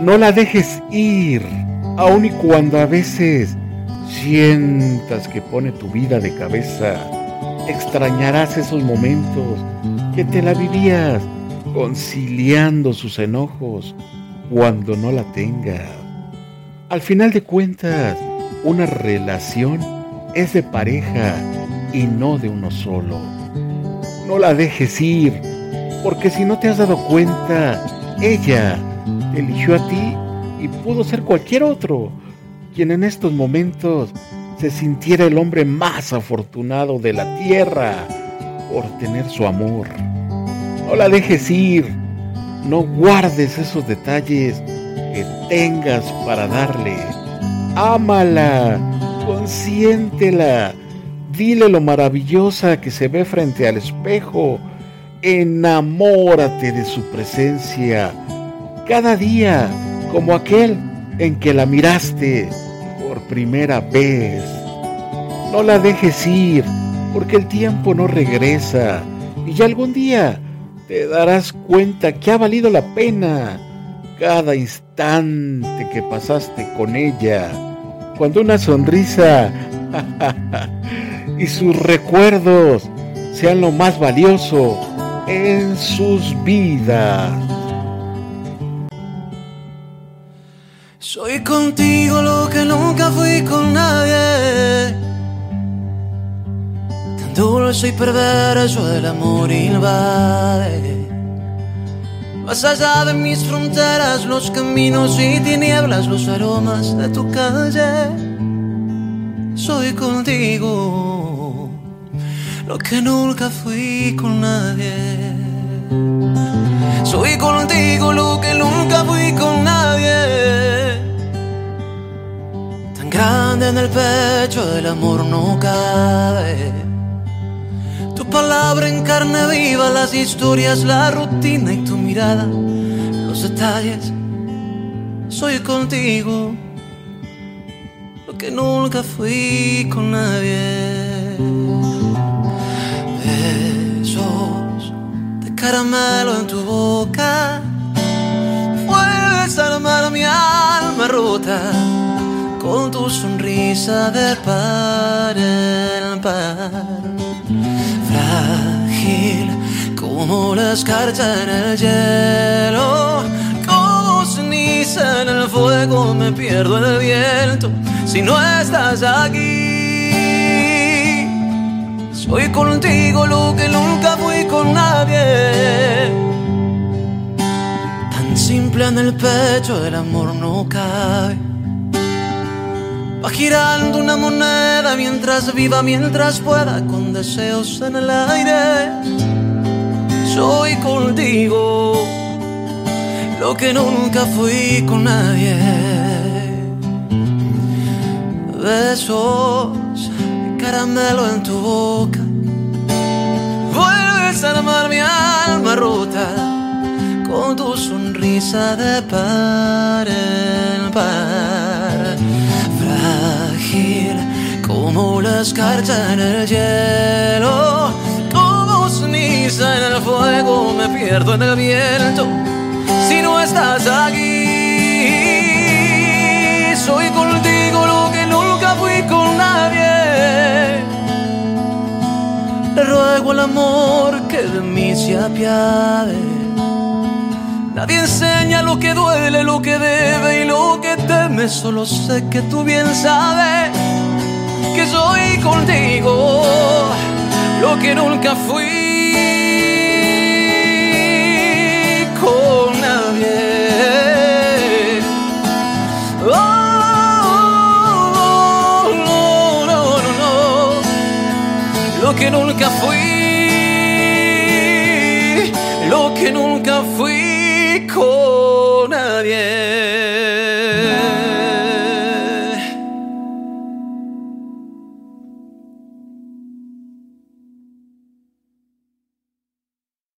No la dejes ir, aun y cuando a veces sientas que pone tu vida de cabeza. Extrañarás esos momentos que te la vivías conciliando sus enojos cuando no la tengas. Al final de cuentas, una relación es de pareja y no de uno solo. No la dejes ir, porque si no te has dado cuenta, ella eligió a ti y pudo ser cualquier otro, quien en estos momentos se sintiera el hombre más afortunado de la tierra por tener su amor. No la dejes ir, no guardes esos detalles que tengas para darle. Ámala, consiéntela, dile lo maravillosa que se ve frente al espejo. Enamórate de su presencia cada día como aquel en que la miraste por primera vez. No la dejes ir porque el tiempo no regresa y ya algún día te darás cuenta que ha valido la pena cada instante que pasaste con ella. Cuando una sonrisa y sus recuerdos sean lo más valioso en sus vidas. Soy contigo lo que nunca fui con nadie. Tan dulce y perverso el amor invade. Más allá de mis fronteras, los caminos y tinieblas, los aromas de tu calle. Soy contigo lo que nunca fui con nadie. Soy contigo lo que nunca fui con nadie. Grande en el pecho el amor no cabe. Tu palabra en carne viva, las historias, la rutina y tu mirada, los detalles. Soy contigo lo que nunca fui con nadie. Besos de caramelo en tu boca, vuelves a armar mi alma rota con tu sonrisa de par en par. Frágil como la escarcha en el hielo, como ceniza en el fuego, me pierdo en el viento si no estás aquí. Soy contigo lo que nunca fui con nadie. Tan simple en el pecho el amor no cabe. Va girando una moneda mientras viva, mientras pueda, con deseos en el aire. Soy contigo lo que nunca fui con nadie. Besos caramelo en tu boca. Vuelves a armar mi alma rota con tu sonrisa de par la escarcha en el hielo, como ceniza en el fuego, me pierdo en el viento. Si no estás aquí, soy contigo lo que nunca fui con nadie. Le ruego al amor que de mí se apiade. Nadie enseña lo que duele, lo que debe y lo que teme. Solo sé que tú bien sabes soy contigo lo que nunca fui con nadie. Oh, no, no, no, no. Lo que nunca fui, lo que nunca fui con